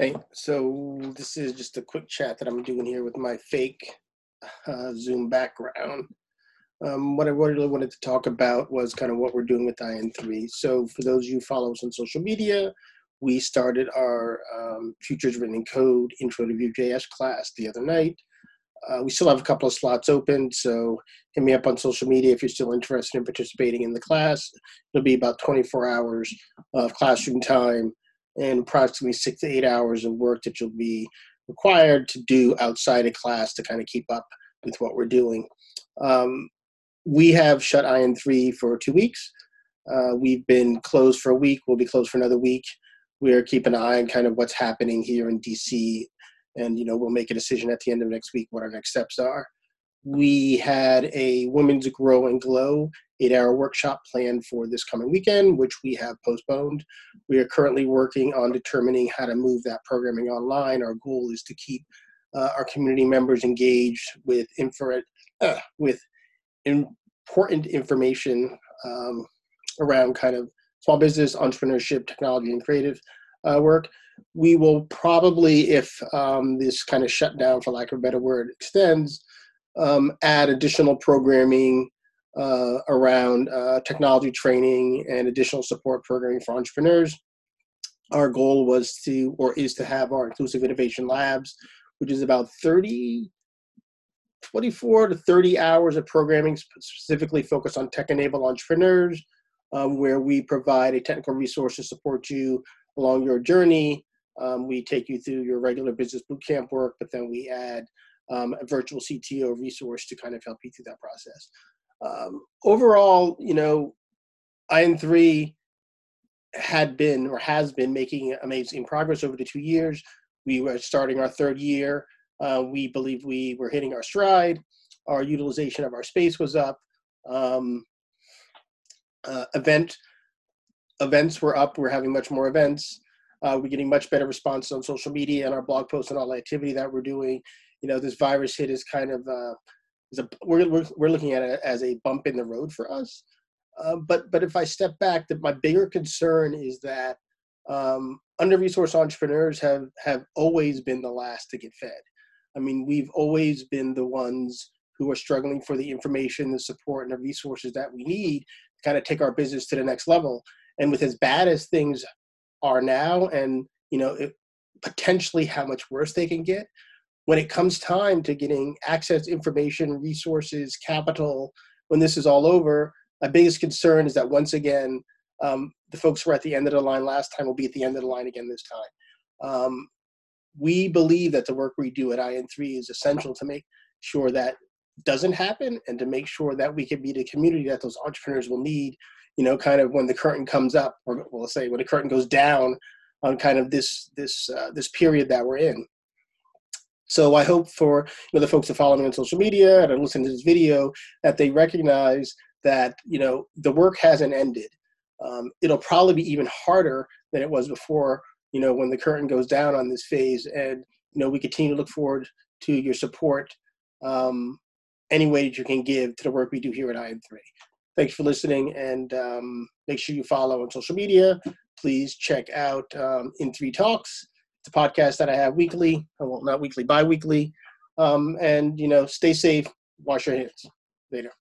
Hey, so this is just a quick chat that I'm doing here with my fake uh, Zoom background. Um, what I really wanted to talk about was kind of what we're doing with IN3. So for those of you follow us on social media, we started our um, Futures Written in Code Intro to Vue.js class the other night. Uh, we still have a couple of slots open, so hit me up on social media if you're still interested in participating in the class. It'll be about 24 hours of classroom time and approximately six to eight hours of work that you'll be required to do outside of class to kind of keep up with what we're doing. Um, we have shut IN3 for two weeks. Uh, we've been closed for a week. We'll be closed for another week. We're keeping an eye on kind of what's happening here in DC, and you know we'll make a decision at the end of next week what our next steps are. We had a Women's Grow and Glow eight hour workshop planned for this coming weekend, which we have postponed. We are currently working on determining how to move that programming online. Our goal is to keep uh, our community members engaged with infrared, uh, with important information um, around kind of small business, entrepreneurship, technology, and creative uh, work. We will probably, if um, this kind of shutdown, for lack of a better word, extends, um, add additional programming uh, around uh, technology training and additional support programming for entrepreneurs. Our goal was to, or is to have our inclusive innovation labs, which is about 30, 24 to 30 hours of programming specifically focused on tech enabled entrepreneurs, um, where we provide a technical resource to support you along your journey. Um, we take you through your regular business bootcamp work, but then we add um, a virtual CTO resource to kind of help you through that process. Um, overall, you know, IN3 had been or has been making amazing progress over the two years. We were starting our third year. Uh, we believe we were hitting our stride. Our utilization of our space was up. Um, uh, event events were up. We're having much more events. Uh, we're getting much better response on social media and our blog posts and all the activity that we're doing. You know, this virus hit is kind of uh, is a we're, we're, we're looking at it as a bump in the road for us. Uh, but but if I step back, that my bigger concern is that um, under-resourced entrepreneurs have have always been the last to get fed. I mean, we've always been the ones who are struggling for the information, the support, and the resources that we need to kind of take our business to the next level. And with as bad as things are now, and you know, it, potentially how much worse they can get, when it comes time to getting access information, resources, capital, when this is all over, my biggest concern is that once again, um, the folks who were at the end of the line last time will be at the end of the line again this time. Um, we believe that the work we do at IN3 is essential to make sure that doesn't happen and to make sure that we can be the community that those entrepreneurs will need, you know, kind of when the curtain comes up, or we'll say when the curtain goes down on kind of this this uh, this period that we're in. So I hope for you know the folks that follow me on social media and are listening to this video that they recognize that you know the work hasn't ended. Um, it'll probably be even harder than it was before. You know when the curtain goes down on this phase, and you know we continue to look forward to your support um, any way that you can give to the work we do here at IN3. Thanks for listening, and um, make sure you follow on social media. Please check out um, In3 Talks a podcast that I have weekly, uh, well, not weekly, bi weekly. Um, and, you know, stay safe, wash your hands. Later.